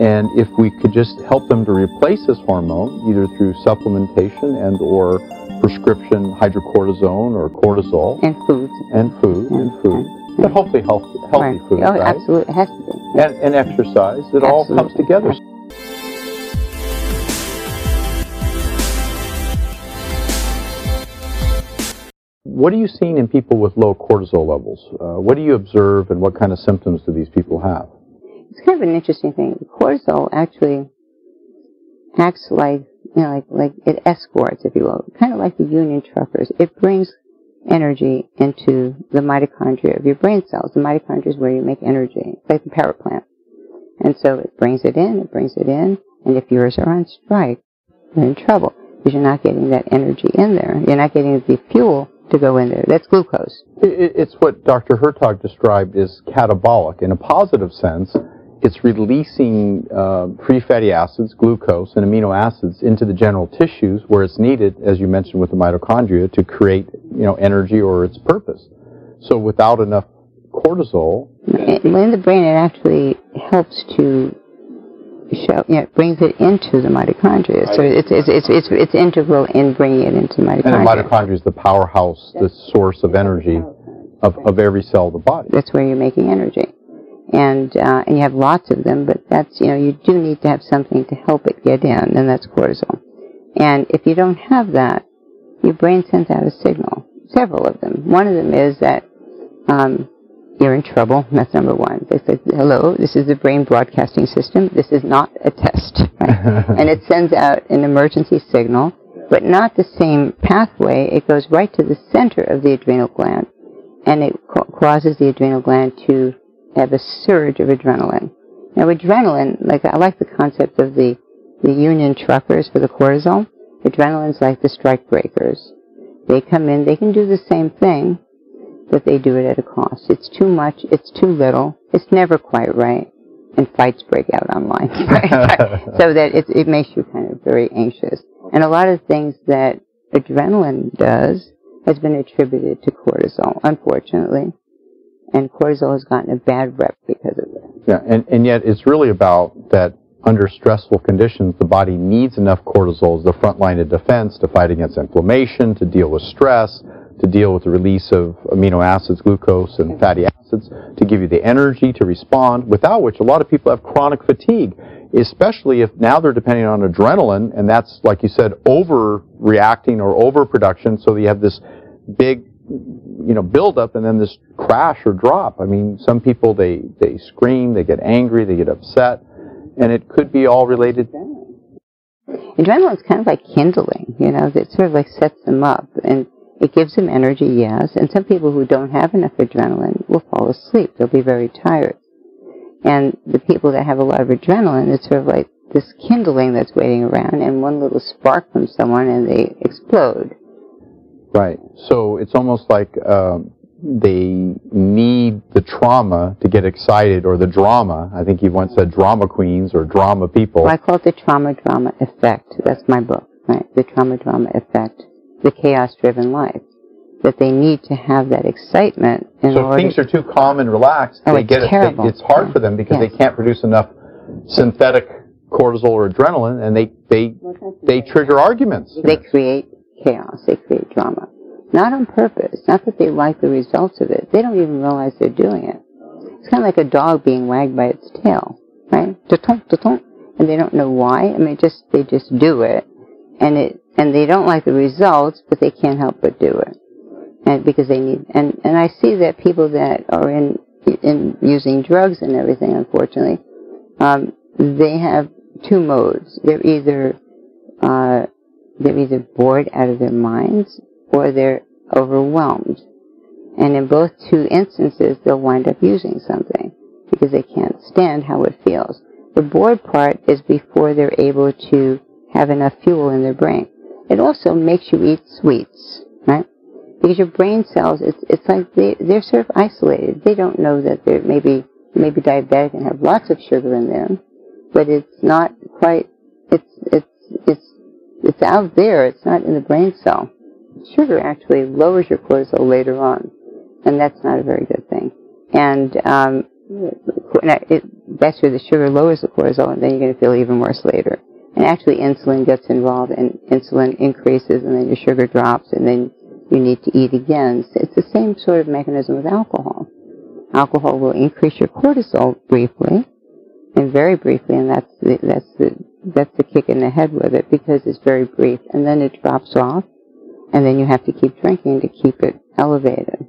And if we could just help them to replace this hormone, either through supplementation and or prescription hydrocortisone or cortisol. And food. And food, and, and food. And, but hopefully healthy, healthy right. food, Oh, right? absolutely. It has to be. And, and exercise. It all comes Absolutely. together. What are you seeing in people with low cortisol levels? Uh, what do you observe and what kind of symptoms do these people have? It's kind of an interesting thing. Cortisol actually acts like, you know, like, like it escorts, if you will, kind of like the Union truckers. It brings energy into the mitochondria of your brain cells. The mitochondria is where you make energy. It's like the power plant. And so it brings it in, it brings it in, and if yours are on strike, you're in trouble because you're not getting that energy in there. You're not getting the fuel to go in there. That's glucose. It's what Dr. Hertoghe described as catabolic. In a positive sense, it's releasing uh, free fatty acids, glucose, and amino acids into the general tissues where it's needed, as you mentioned with the mitochondria, to create you know energy or its purpose. So without enough cortisol, in the brain, it actually helps to show, you know, it brings it into the mitochondria. So it's, it's, it's, it's, it's integral in bringing it into the and the mitochondria. mitochondria is the powerhouse, the source of energy of, of every cell of the body. That's where you're making energy. And, uh, and you have lots of them, but that's, you know, you do need to have something to help it get in, and that's cortisol. And if you don't have that, your brain sends out a signal. Several of them. One of them is that, um, you're in trouble. That's number one. They say, hello, this is the brain broadcasting system. This is not a test. Right? and it sends out an emergency signal, but not the same pathway. It goes right to the center of the adrenal gland, and it ca- causes the adrenal gland to have a surge of adrenaline. Now, adrenaline, like I like the concept of the, the union truckers for the cortisol. Adrenaline's like the strike breakers. They come in, they can do the same thing, but they do it at a cost. It's too much, it's too little, it's never quite right, and fights break out online. so that it, it makes you kind of very anxious. And a lot of things that adrenaline does has been attributed to cortisol, unfortunately. And cortisol has gotten a bad rep because of it. Yeah, and, and yet it's really about that under stressful conditions, the body needs enough cortisol as the front line of defense to fight against inflammation, to deal with stress, to deal with the release of amino acids, glucose, and fatty acids, to give you the energy to respond, without which a lot of people have chronic fatigue, especially if now they're depending on adrenaline, and that's, like you said, overreacting or overproduction, so you have this big you know, buildup and then this crash or drop. I mean, some people, they, they scream, they get angry, they get upset, and it could be all related. Adrenaline is kind of like kindling, you know, it sort of like sets them up and it gives them energy, yes. And some people who don't have enough adrenaline will fall asleep. They'll be very tired. And the people that have a lot of adrenaline, it's sort of like this kindling that's waiting around and one little spark from someone and they explode. Right. So it's almost like um, they need the trauma to get excited, or the drama. I think you once said drama queens or drama people. Well, I call it the trauma drama effect. That's my book, right? The trauma drama effect, the chaos driven life. That they need to have that excitement in so things are too calm and relaxed, Oh, they it's get it. terrible. It's hard Yeah. for them because Yes. they can't produce enough synthetic cortisol or adrenaline, and they they they trigger arguments. They create chaos. They create drama. Not on purpose. Not that they like the results of it. They don't even realize they're doing it. It's kind of like a dog being wagged by its tail, right? And they don't know why. I mean, just they just do it, and it and they don't like the results, but they can't help but do it, and because they need. And and I see that people that are in in using drugs and everything, unfortunately, um, they have two modes. They're either uh, they're either bored out of their minds or they're overwhelmed. And in both two instances, they'll wind up using something because they can't stand how it feels. The bored part is before they're able to have enough fuel in their brain. It also makes you eat sweets, right? Because your brain cells, it's, it's like they, they're sort of isolated. They don't know that they're maybe, maybe diabetic and have lots of sugar in them, but it's not quite, it's, it's, it's, it's out there. It's not in the brain cell. Sugar actually lowers your cortisol later on, and that's not a very good thing. And um, it, that's where the sugar lowers the cortisol, and then you're going to feel even worse later. And actually, insulin gets involved, and insulin increases, and then your sugar drops, and then you need to eat again. So it's the same sort of mechanism with alcohol. Alcohol will increase your cortisol briefly, and very briefly, and that's the, that's the that's a kick in the head with it because it's very brief, and then it drops off, and then you have to keep drinking to keep it elevated.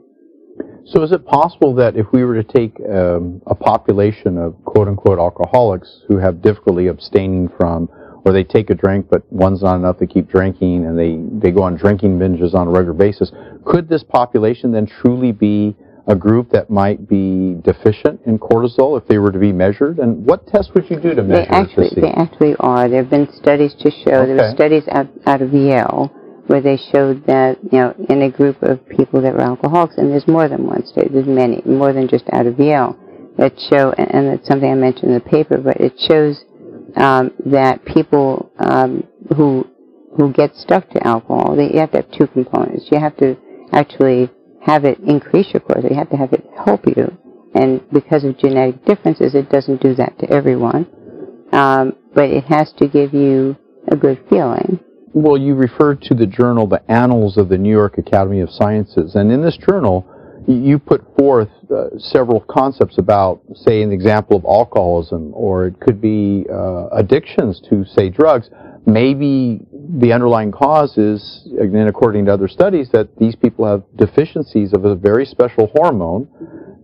So is it possible that if we were to take um, a population of quote unquote alcoholics who have difficulty abstaining from, or they take a drink but one's not enough to keep drinking and they, they go on drinking binges on a regular basis, could this population then truly be a group that might be deficient in cortisol if they were to be measured? And what tests would you do to measure they actually, They actually are. There have been studies to show, okay. there were studies out, out of Yale where they showed that, you know, in a group of people that were alcoholics, and there's more than one study, there's many, more than just out of Yale, that show, and it's something I mentioned in the paper, but it shows um, that people um, who who get stuck to alcohol, they, you have to have two components. You have to actually have it increase your cortisol. You have to have it help you, and because of genetic differences, it doesn't do that to everyone. Um, but it has to give you a good feeling. Well, you referred to the journal, the Annals of the New York Academy of Sciences, and in this journal, you put forth uh, several concepts about, say, an example of alcoholism, or it could be uh, addictions to, say, drugs. Maybe the underlying cause is, again, according to other studies, that these people have deficiencies of a very special hormone,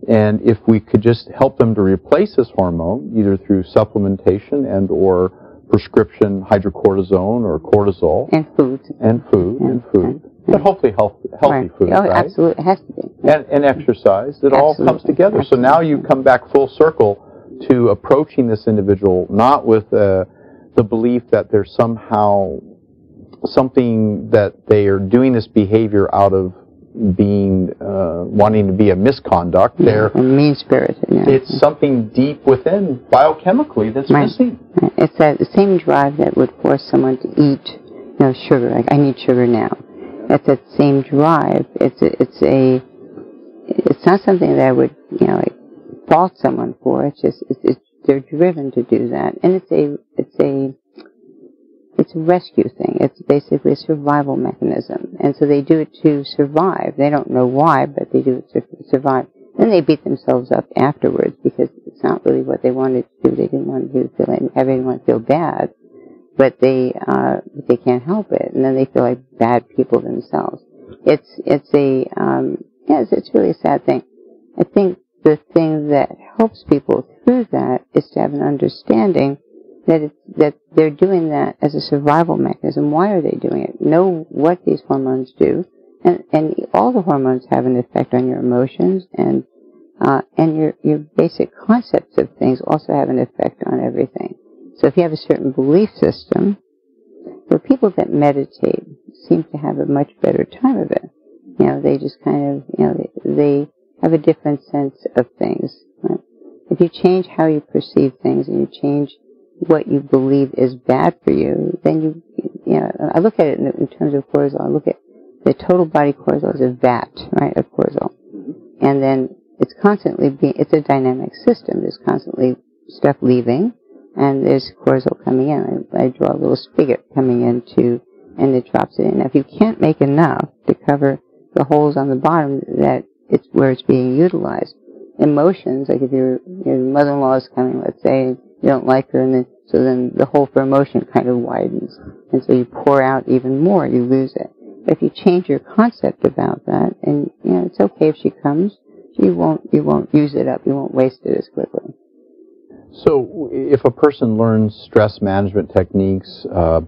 and if we could just help them to replace this hormone, either through supplementation and or prescription hydrocortisone or cortisol. And food. And food, and, and food. And, but hopefully health, healthy right. food, oh, right? absolutely. It has to be. And, and exercise. It absolutely. all comes together. Absolutely. So now you come back full circle to approaching this individual not with uh, the belief that there's somehow something that they are doing this behavior out of being uh, wanting to be a misconduct. Yeah, They're mean spirited. Yeah. It's something deep within biochemically that's right. missing. Right. It's that the same drive that would force someone to eat, you know, sugar. Like I need sugar now. It's that same drive. It's a, it's a it's not something that I would you know like, fault someone for. It's just it's, it's they're driven to do that, and it's a it's a it's a rescue thing. It's basically a survival mechanism. And so they do it to survive. They don't know why, but they do it to survive. Then they beat themselves up afterwards because it's not really what they wanted to do. They didn't want to feel have anyone feel bad, but they uh, they can't help it, and then they feel like bad people themselves. It's it's a um, yes, it's really a sad thing. I think the thing that helps people that is to have an understanding that it's, that they're doing that as a survival mechanism. Why are they doing it? Know what these hormones do, and and all the hormones have an effect on your emotions and uh, and your your basic concepts of things also have an effect on everything. So if you have a certain belief system, the people that meditate seem to have a much better time of it. You know, they just kind of you know they, they have a different sense of things. Right? If you change how you perceive things and you change what you believe is bad for you, then you, you know, I look at it in, in terms of cortisol. I look at the total body cortisol as a vat, right, of cortisol. Mm-hmm. And then it's constantly being, it's a dynamic system. There's constantly stuff leaving and there's cortisol coming in. I, I draw a little spigot coming into, and it drops it in. Now, if you can't make enough to cover the holes on the bottom that it's where it's being utilized, emotions, like if your, your mother-in-law is coming, let's say, you don't like her, and then so then the hole for emotion kind of widens, and so you pour out even more, you lose it. But if you change your concept about that, and you know it's okay if she comes, you won't you won't use it up, you won't waste it as quickly. So if a person learns stress management techniques, uh,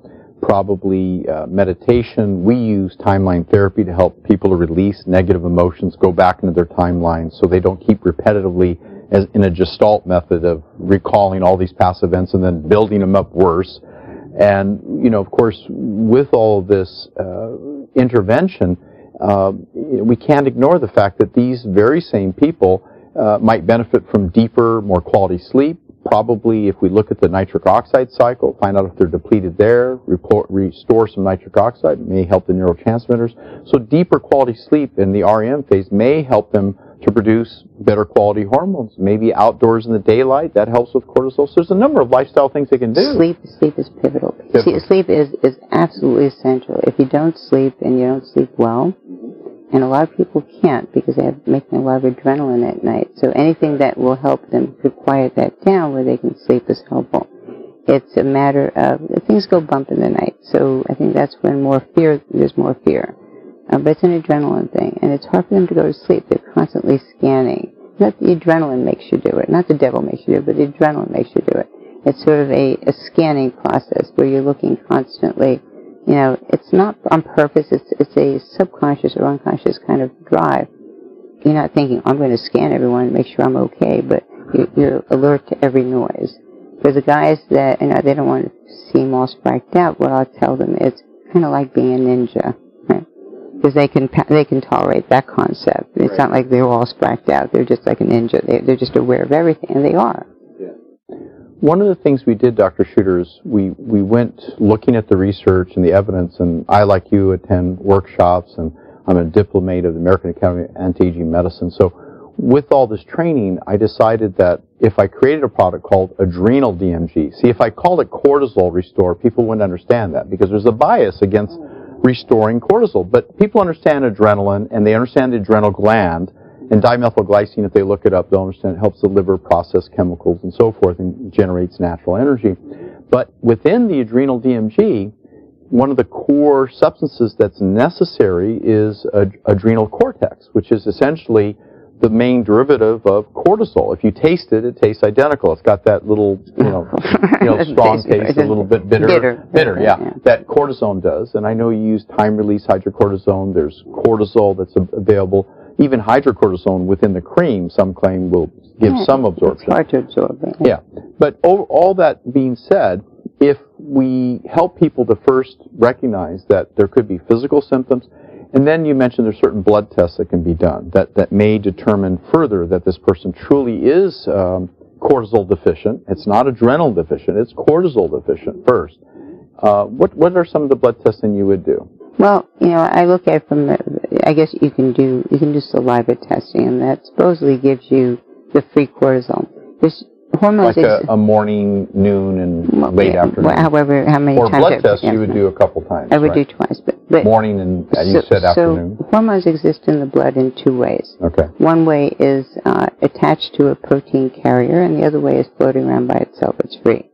probably uh, meditation. We use timeline therapy to help people to release negative emotions, go back into their timeline so they don't keep repetitively as in a gestalt method of recalling all these past events and then building them up worse. And, you know, of course, with all this uh, intervention, uh, we can't ignore the fact that these very same people uh, might benefit from deeper, more quality sleep. Probably, if we look at the nitric oxide cycle, find out if they're depleted there, report, restore some nitric oxide, may help the neurotransmitters. So deeper quality sleep in the REM phase may help them to produce better quality hormones. Maybe outdoors in the daylight, that helps with cortisol. So there's a number of lifestyle things they can do. Sleep, sleep is pivotal. Pivotal. Sleep is, is absolutely essential. If you don't sleep and you don't sleep well, and a lot of people can't because they have making a lot of adrenaline at night. So anything that will help them to quiet that down where they can sleep is helpful. It's a matter of things go bump in the night. So I think that's when more fear there's more fear. Uh, but it's an adrenaline thing, and it's hard for them to go to sleep. They're constantly scanning. Not the adrenaline makes you do it, not the devil makes you do it, but the adrenaline makes you do it. It's sort of a, a scanning process where you're looking constantly. You know, it's not on purpose. It's it's a subconscious or unconscious kind of drive. You're not thinking, I'm going to scan everyone and make sure I'm okay, but you're, you're alert to every noise. For the guys that you know they don't want to seem all spracked out, what I'll tell them is kind of like being a ninja, right? Because they can they can tolerate that concept. It's Right. not like they're all spracked out. They're just like a ninja. They, they're just aware of everything, and they are. One of the things we did, Dr. Shooter, is we, we went looking at the research and the evidence, and I, like you, attend workshops, and I'm a diplomate of the American Academy of Anti-Aging Medicine. So with all this training, I decided that if I created a product called Adrenal DMG, see, if I called it Cortisol Restore, people wouldn't understand that because there's a bias against restoring cortisol. But people understand adrenaline, and they understand the adrenal gland, and dimethylglycine, if they look it up, they'll understand it helps the liver process chemicals and so forth and generates natural energy. But within the adrenal DMG, one of the core substances that's necessary is ad- adrenal cortex, which is essentially the main derivative of cortisol. If you taste it, it tastes identical. It's got that little, you know, you know strong taste a little bit bitter, Bitter. bitter, yeah, Yeah. that cortisone does. And I know you use time-release hydrocortisone. There's cortisol that's available. Even hydrocortisone within the cream, some claim will give Yeah, some It's absorption. hard to absorb. It. Yeah. But o- all that being said, if we help people to first recognize that there could be physical symptoms, and then you mentioned there's certain blood tests that can be done that, that may determine further that this person truly is um, cortisol deficient. It's not adrenal deficient, it's cortisol deficient first. Uh, what, what are some of the blood tests that you would do? Well, you know, I look at it from the, I guess you can do, you can do saliva testing, and that supposedly gives you the free cortisol. There's hormones. Like a, a morning, noon, and well, late yeah, afternoon. However, how many or times blood tests you would do a couple times. I would right? do twice, but, but Morning and, you so, said so afternoon. hormones exist in the blood in two ways. Okay. One way is uh, attached to a protein carrier, and the other way is floating around by itself. It's free.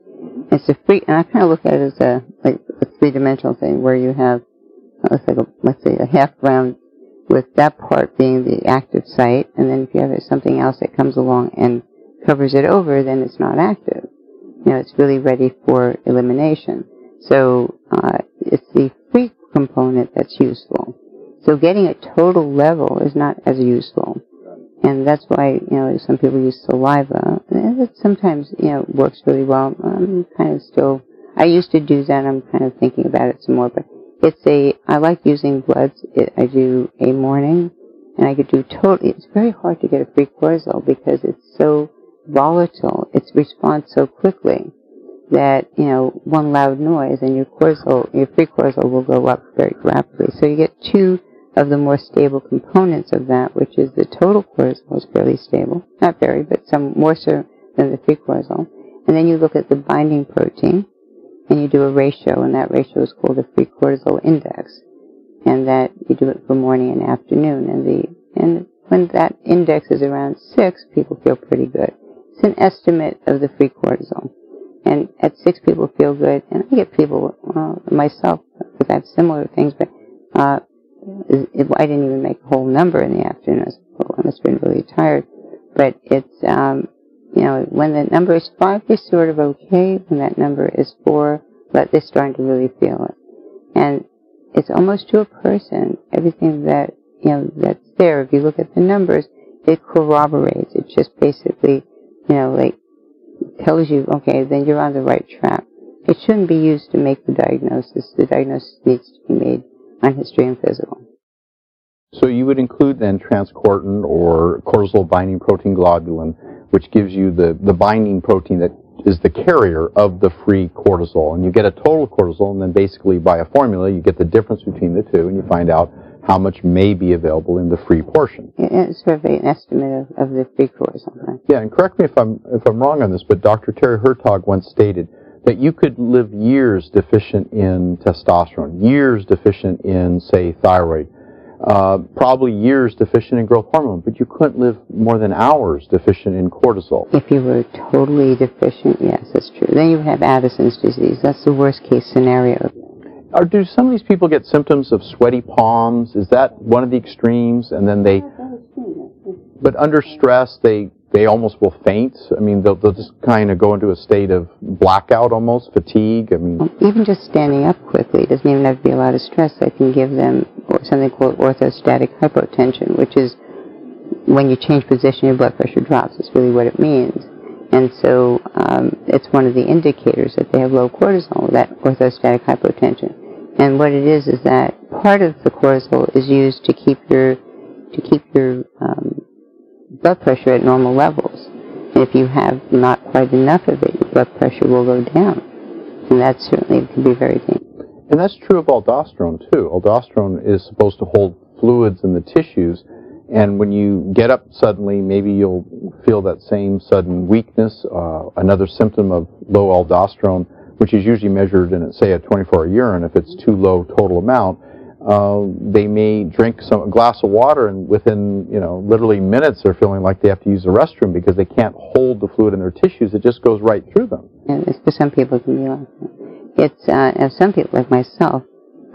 It's a free, and I kind of look at it as a like a three-dimensional thing where you have uh, let's like a, let's say a half round with that part being the active site, and then if you have something else that comes along and covers it over, then it's not active. You know, it's really ready for elimination. So uh, it's the free component that's useful. So getting a total level is not as useful. And that's why, you know, some people use saliva. And it sometimes, you know, works really well. I'm kind of still, I used to do that. I'm kind of thinking about it some more, but it's a, I like using bloods. It, I do a morning and I could do totally, it's very hard to get a free cortisol because it's so volatile. It responds so quickly that, you know, one loud noise and your cortisol, your free cortisol will go up very rapidly. So you get two of the more stable components of that, which is the total cortisol is fairly stable. Not very, but some more so than the free cortisol. And then you look at the binding protein and you do a ratio and that ratio is called the free cortisol index. And that you do it for morning and afternoon and the, and when that index is around six, people feel pretty good. It's an estimate of the free cortisol. And at six, people feel good. And I get people, well, myself, because I have similar things, but, uh, I didn't even make a whole number in the afternoon. I was, I must have been really tired. But it's, um, you know, when the number is five, they're sort of okay. When that number is four, but they're starting to really feel it. And it's almost to a person, everything that, you know, that's there. If you look at the numbers, it corroborates. It just basically, you know, like, tells you, okay, then you're on the right track. It shouldn't be used to make the diagnosis. The diagnosis needs to be made on history and physical. So you would include then transcortin or cortisol binding protein globulin, which gives you the, the binding protein that is the carrier of the free cortisol. And you get a total cortisol, and then basically by a formula, you get the difference between the two, and you find out how much may be available in the free portion. It's sort of an estimate of, of the free cortisol. Right? Yeah, and correct me if I'm if I'm wrong on this, but Dr. Terry Hertoghe once stated that you could live years deficient in testosterone, years deficient in, say, thyroid, uh, probably years deficient in growth hormone, but you couldn't live more than hours deficient in cortisol. If you were totally deficient, yes, that's true. Then you would have Addison's disease. That's the worst case scenario. Or do some of these people get symptoms of sweaty palms? Is that one of the extremes? And then they, but under stress, they they almost will faint. I mean, they'll, they'll just kind of go into a state of blackout almost, fatigue. I mean, even just standing up quickly doesn't even have to be a lot of stress. That can give them something called orthostatic hypotension, which is when you change position, your blood pressure drops. It's really what it means. And so um, it's one of the indicators that they have low cortisol, that orthostatic hypotension. And what it is is that part of the cortisol is used to keep your to keep your um, blood pressure at normal levels. If you have not quite enough of it, your blood pressure will go down. And that certainly can be very dangerous. And that's true of aldosterone too. Aldosterone is supposed to hold fluids in the tissues, and when you get up suddenly, maybe you'll feel that same sudden weakness. Uh, another symptom of low aldosterone, which is usually measured in, say, a 24-hour urine, if it's too low total amount, uh, they may drink some a glass of water and within you know literally minutes they're feeling like they have to use the restroom because they can't hold the fluid in their tissues. It just goes right through them. And for some people it can be like that it's uh, some people like myself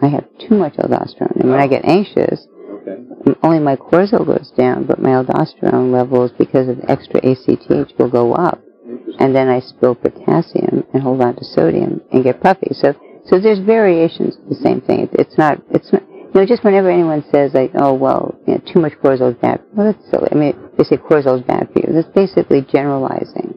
i have too much aldosterone. And when i get anxious okay. only my cortisol goes down but my aldosterone levels because of extra acth will go up. And then i spill potassium and hold on to sodium and get puffy. So so there's variations of the same thing. It's not, it's not, you know, just whenever anyone says like, oh, well, you know, too much cortisol is bad. Well, that's silly. I mean, they say cortisol is bad for you. That's basically generalizing.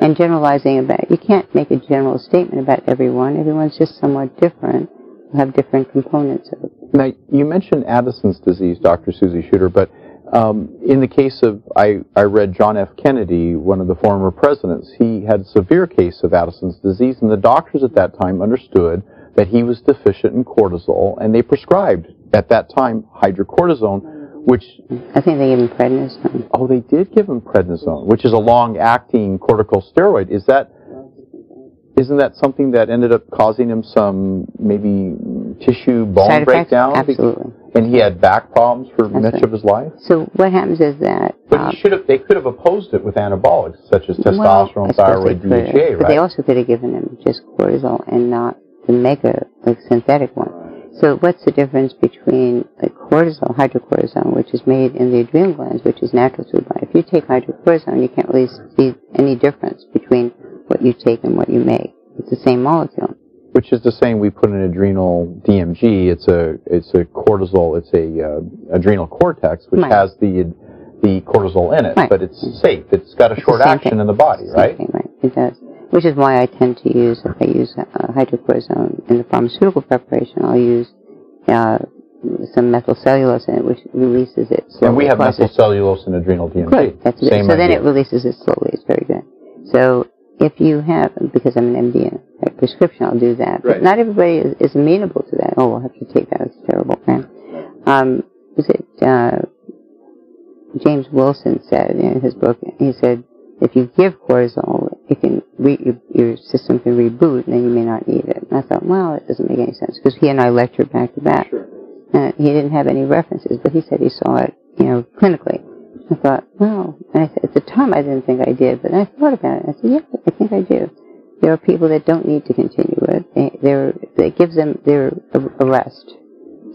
And generalizing about, you can't make a general statement about everyone. Everyone's just somewhat different. You have different components of it. Now, you mentioned Addison's disease, Dr. Susie Shooter, but um, in the case of, I, I read John F. Kennedy, one of the former presidents, he had a severe case of Addison's disease, and the doctors at that time understood that he was deficient in cortisol, and they prescribed at that time hydrocortisone, which I think they gave him prednisone. Oh, they did give him prednisone, which is a long-acting corticosteroid. Is that isn't that something that ended up causing him some maybe tissue bone Side breakdown? Absolutely. And he had back problems for That's much right. of his life. So what happens is that. But he uh, should have. They could have opposed it with anabolics such as testosterone, suppose thyroid, DHEA, But they also could have given him just cortisol and not the mega, like synthetic one. So what's the difference between like cortisol, hydrocortisone, which is made in the adrenal glands, which is natural to the body? If you take hydrocortisone, you can't really see any difference between what you take and what you make. It's the same molecule. Which is the same we put in adrenal DMG. It's a it's a cortisol. It's a uh, adrenal cortex which Right. has the the cortisol in it, Right. but it's safe. It's got a It's short action thing. in the body, Same right? thing, right. It does. Which is why I tend to use, if I use uh, hydrocortisone in the pharmaceutical preparation, I'll use uh, some methylcellulose in it, which releases it. Slowly. And we have methylcellulose and adrenal DMG. Good. That's. Same so then it releases it slowly. It's very good. So if you have, because I'm an MD a prescription, I'll do that. Right. But not everybody is, is amenable to that. Oh, we'll have to take that. It's terrible. Right? Um, was it uh, James Wilson said in his book? He said if you give cortisol, it can re- your, your system can reboot, and then you may not need it. And I thought, well, it doesn't make any sense because he and I lectured back to back. And he didn't have any references, but he said he saw it, you know, clinically. I thought, wow. And I said, at the time I didn't think I did, but I thought about it. I said, yeah, I think I do. There are people that don't need to continue it. They, they're, it gives them their a, a rest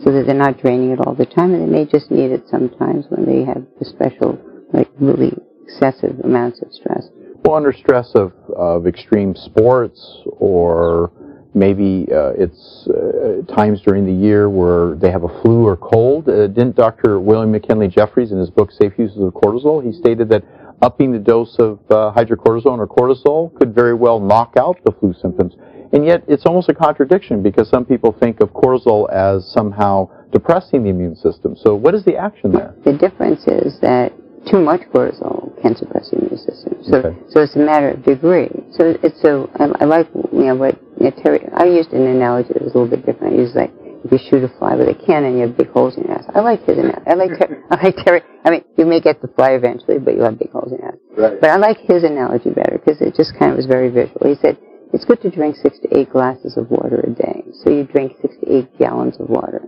so that they're not draining it all the time, and they may just need it sometimes when they have the special, like really excessive amounts of stress. Well, under stress of, of extreme sports or maybe uh, it's uh, times during the year where they have a flu or cold. Uh, didn't Dr. William McKinley Jefferies in his book Safe Uses of Cortisol, he stated that upping the dose of uh, hydrocortisone or cortisol could very well knock out the flu symptoms. And yet it's almost a contradiction because some people think of cortisol as somehow depressing the immune system. So what is the action there? The difference is that too much cortisol can suppress the immune system. So, Okay. so it's a matter of degree. So it's so I, I like you know what you know, Terry. I used an analogy that was a little bit different. I used like you shoot a fly with a cannon, you have big holes in your ass. I like his analogy. I like I like Terry. I mean, you may get the fly eventually, but you'll have big holes in your ass. Right. But I like his analogy better because it just kind of was very visual. He said it's good to drink six to eight glasses of water a day. So you drink six to eight gallons of water.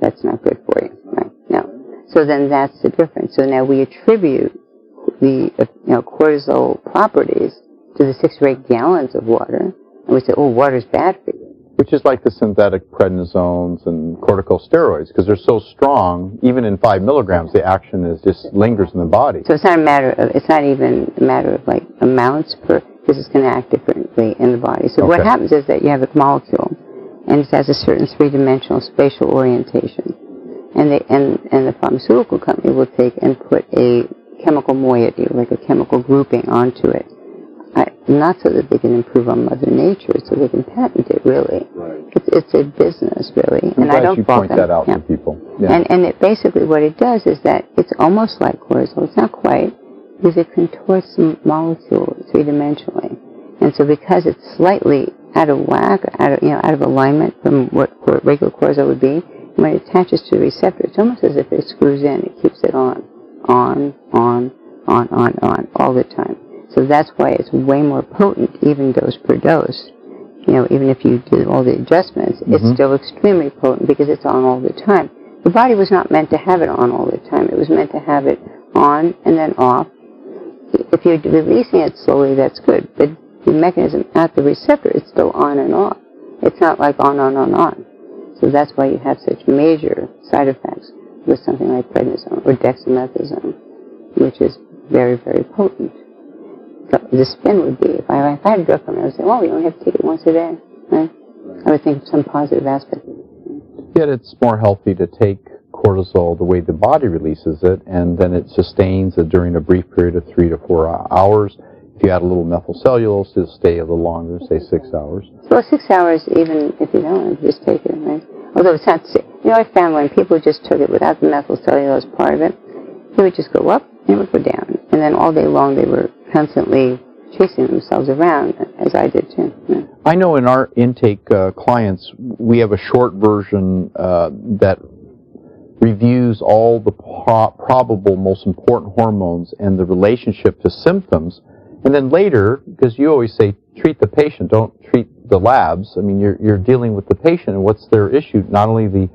That's not good for you, right? No. So then that's the difference. So now we attribute the uh, you know cortisol properties to the six or eight gallons of water, and we say, oh, water's bad for you. Which is like the synthetic prednisones and corticosteroids, because they're so strong, even in five milligrams, the action is just lingers in the body. So it's not a matter of, it's not even a matter of like amounts per, this is going to act differently in the body. So what happens is that you have a molecule, and it has a certain three-dimensional spatial orientation. And they, and, and the pharmaceutical company will take and put a chemical moiety, like a chemical grouping onto it. Not so that they can improve on Mother Nature, so they can patent it, really. Right. It's, it's a business, really. I'm and I don't you point them. that out Yeah. to people. Yeah. And, and it basically what it does is that it's almost like cortisol. It's not quite, because it contorts the molecule three dimensionally. And so because it's slightly out of whack, out of, you know, out of alignment from what regular cortisol would be, when it attaches to the receptor, it's almost as if it screws in. It keeps it on, on, on, on, on, on, all the time. So that's why it's way more potent, even dose per dose. You know, even if you do all the adjustments, it's Mhm. still extremely potent because it's on all the time. The body was not meant to have it on all the time. It was meant to have it on and then off. If you're releasing it slowly, that's good. But the mechanism at the receptor, it's still on and off. It's not like on, on, on, on. So that's why you have such major side effects with something like prednisone or dexamethasone, which is very, very potent. The spin would be, if I, if I had a it, I would say, well, we only have to take it once a day. Right? I would think of some positive aspect. Yet it's more healthy to take cortisol the way the body releases it, and then it sustains it during a brief period of three to four hours. If you add a little methylcellulose, it'll stay a little longer, say six hours. Well, six hours, even if you don't, just take it, right? Although it's not, you know, I found when people just took it without the methylcellulose part of it, it would just go up and it would go down. And then all day long they were constantly chasing themselves around, as I did too. Yeah. I know in our intake uh, clients, we have a short version uh, that reviews all the pro- probable most important hormones and the relationship to symptoms. And then later, because you always say treat the patient, don't treat the labs. I mean, you're, you're dealing with the patient and what's their issue, not only the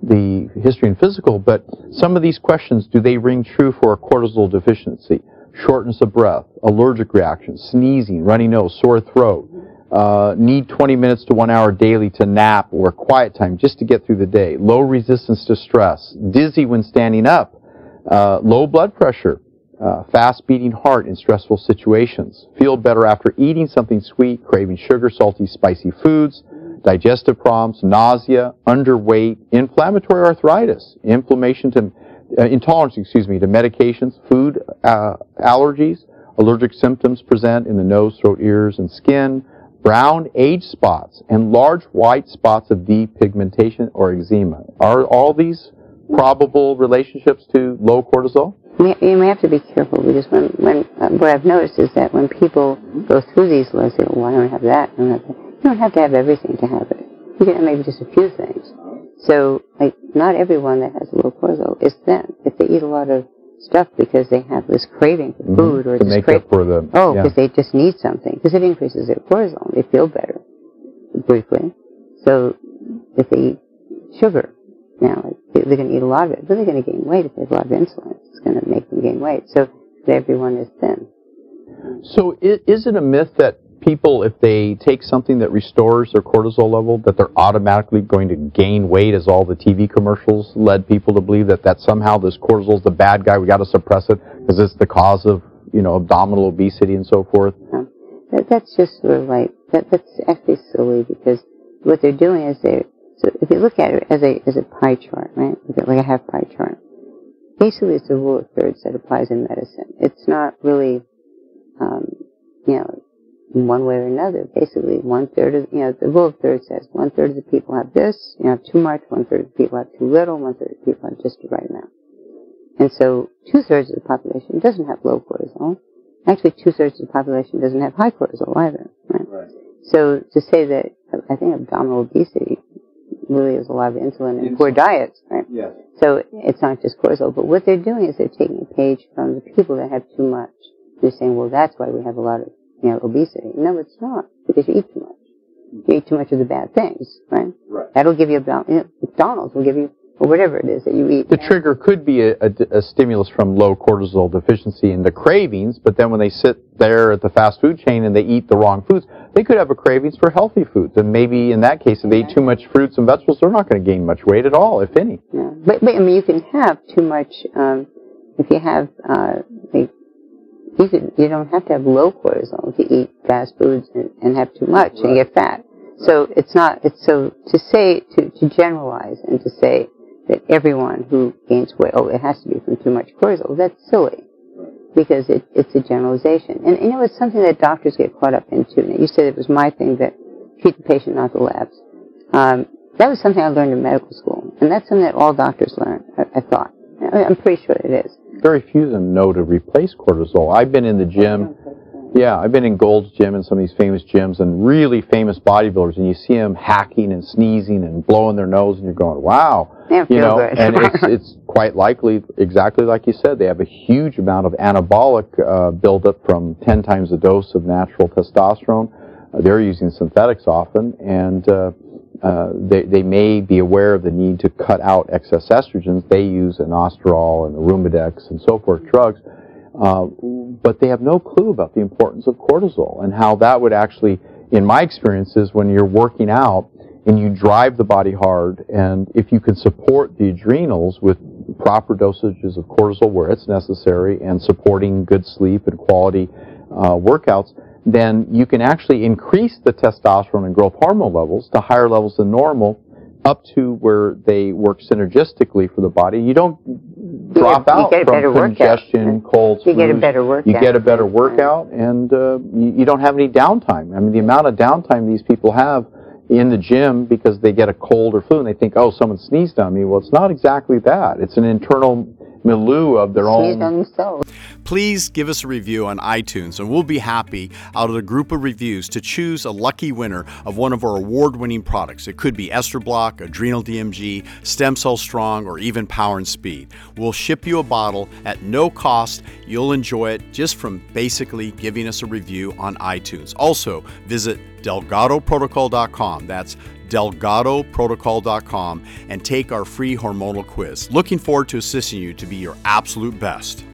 the history and physical, but some of these questions, do they ring true for a cortisol deficiency? Shortness of breath, allergic reactions, sneezing, runny nose, sore throat, uh, need 20 minutes to one hour daily to nap or quiet time just to get through the day, low resistance to stress, dizzy when standing up, uh, low blood pressure, uh, fast beating heart in stressful situations, feel better after eating something sweet, craving sugar, salty, spicy foods, digestive problems, nausea, underweight, inflammatory arthritis, inflammation to uh, intolerance, excuse me, to medications, food uh, allergies, allergic symptoms present in the nose, throat, ears, and skin, brown age spots, and large white spots of depigmentation or eczema. Are all these probable relationships to low cortisol? You may have to be careful because when, when uh, what I've noticed is that when people go through these lists, they go, well, I don't have that, I don't have that. You don't have to have everything to have it. You can have maybe just a few things. So, like, not everyone that has low cortisol is thin. If they eat a lot of stuff because they have this craving for mm-hmm. food or to this make cra- up for the Oh, yeah. because they just need something. Because it increases their cortisol. They feel better, briefly. So if they eat sugar, now they- they're going to eat a lot of it, but they're going to gain weight if they have a lot of insulin. It's going to make them gain weight. So everyone is thin. So is it a myth that people, if they take something that restores their cortisol level, that they're automatically going to gain weight, as all the TV commercials led people to believe that that somehow this cortisol is the bad guy, we got to suppress it because it's the cause of you know abdominal obesity and so forth? Um, that, that's just sort of like that. That's actually silly because what they're doing is they. So if you look at it as a as a pie chart, right? Like a half pie chart. Basically, it's the rule of thirds that applies in medicine. It's not really, um, you know, one way or another. Basically, one third of you know the rule of thirds says one third of the people have this, you know, have too much. One third of the people have too little. One third of the people have just the right amount. And so, two thirds of the population doesn't have low cortisol. Actually, two thirds of the population doesn't have high cortisol either. Right? Right. So to say that I think abdominal obesity really is a lot of insulin and poor diets, right? Yes. So it's not just cortisol, but what they're doing is they're taking a page from the people that have too much. They're saying, well, that's why we have a lot of, you know, obesity. No, it's not, because you eat too much. You eat too much of the bad things, right? Right. That'll give you a, you know, McDonald's will give you, or whatever it is that you eat. The trigger could be a, a, a stimulus from low cortisol deficiency and the cravings, but then when they sit there at the fast food chain and they eat the wrong foods, they could have a cravings for healthy foods. And maybe in that case, if they eat too much fruits and vegetables, they're not going to gain much weight at all, if any. Yeah. But, but I mean, you can have too much, um, if you have, uh, like, you could, you don't have to have low cortisol to eat fast foods and, and have too much and get fat. So it's not, it's so, to say, to, to generalize and to say that everyone who gains weight, oh, it has to be from too much cortisol, that's silly. Because it, it's a generalization. And you know, it's something that doctors get caught up into. Now, you said it was my thing that treat the patient, not the labs. Um, that was something I learned in medical school. And that's something that all doctors learn, I, I thought. I- I'm pretty sure it is. Very few of them know to replace cortisol. I've been in the gym. Yeah, I've been in Gold's Gym and some of these famous gyms and really famous bodybuilders, and you see them hacking and sneezing and blowing their nose, and you're going, "Wow!" Don't you know, good. and it's it's quite likely, exactly like you said, they have a huge amount of anabolic uh, buildup from 10 times the dose of natural testosterone. Uh, they're using synthetics often, and uh, uh, they, they may be aware of the need to cut out excess estrogens. They use an inosterol and arimidex and so forth drugs, uh, but they have no clue about the importance of cortisol and how that would actually, in my experiences, when you're working out and you drive the body hard, and if you can support the adrenals with proper dosages of cortisol where it's necessary and supporting good sleep and quality uh, workouts, then you can actually increase the testosterone and growth hormone levels to higher levels than normal up to where they work synergistically for the body. You don't drop get- you out get a from workout. congestion, cold, You get a better You workout. get a better workout, and uh, you, you don't have any downtime. I mean, the amount of downtime these people have in the gym because they get a cold or flu and they think, oh, someone sneezed on me. Well, it's not exactly that. It's an internal milieu of their Sneezed own on themselves. Please give us a review on iTunes, and we'll be happy out of the group of reviews to choose a lucky winner of one of our award winning products. It could be Ester Block, Adrenal DMG, Stem Cell Strong, or even Power and Speed. We'll ship you a bottle at no cost. You'll enjoy it just from basically giving us a review on iTunes. Also, visit DelgadoProtocol.com. That's DelgadoProtocol.com and take our free hormonal quiz. Looking forward to assisting you to be your absolute best.